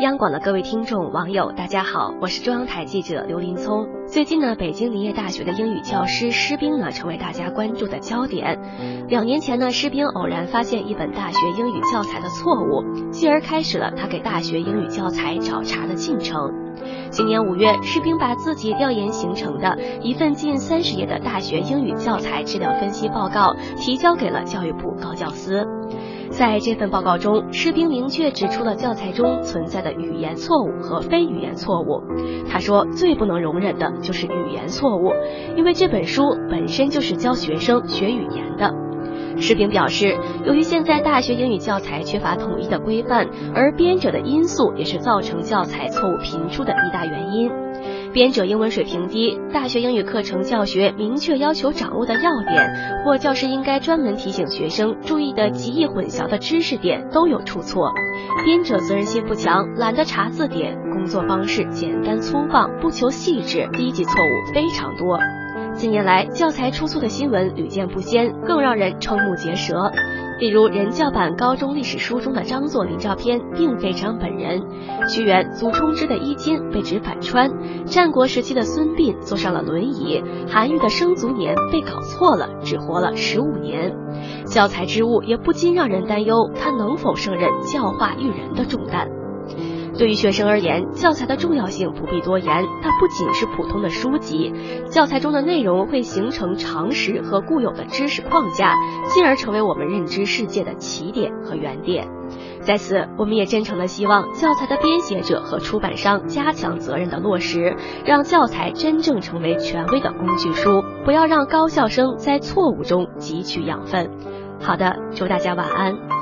央广的各位听众、网友，大家好，我是中央台记者刘林聪。最近呢，北京林业大学的英语教师施冰呢，成为大家关注的焦点。两年前呢，施冰偶然发现一本大学英语教材的错误，继而开始了他给大学英语教材找茬的进程。今年五月，施兵把自己调研形成的一份近三十页的大学英语教材质量分析报告提交给了教育部高教司。在这份报告中，施兵明确指出了教材中存在的语言错误和非语言错误。他说，最不能容忍的就是语言错误，因为这本书本身就是教学生学语言的。石平表示，由于现在大学英语教材缺乏统一的规范，而编者的因素也是造成教材错误频出的一大原因。编者英文水平低，大学英语课程教学明确要求掌握的要点，或教师应该专门提醒学生注意的极易混淆的知识点都有出错。编者责任心不强，懒得查字典，工作方式简单粗暴，不求细致，低级错误非常多。近年来，教材出错的新闻屡见不鲜，更让人瞠目结舌。例如，人教版高中历史书中的张作霖照片并非张本人；屈原祖冲之的衣襟被指反穿；战国时期的孙膑坐上了轮椅；韩愈的生卒年被搞错了，只活了十五年。教材之误也不禁让人担忧，他能否胜任教化育人的重担。对于学生而言，教材的重要性不必多言。它不仅是普通的书籍，教材中的内容会形成常识和固有的知识框架，进而成为我们认知世界的起点和原点。在此，我们也真诚的希望教材的编写者和出版商加强责任的落实，让教材真正成为权威的工具书，不要让高校生在错误中汲取养分。好的，祝大家晚安。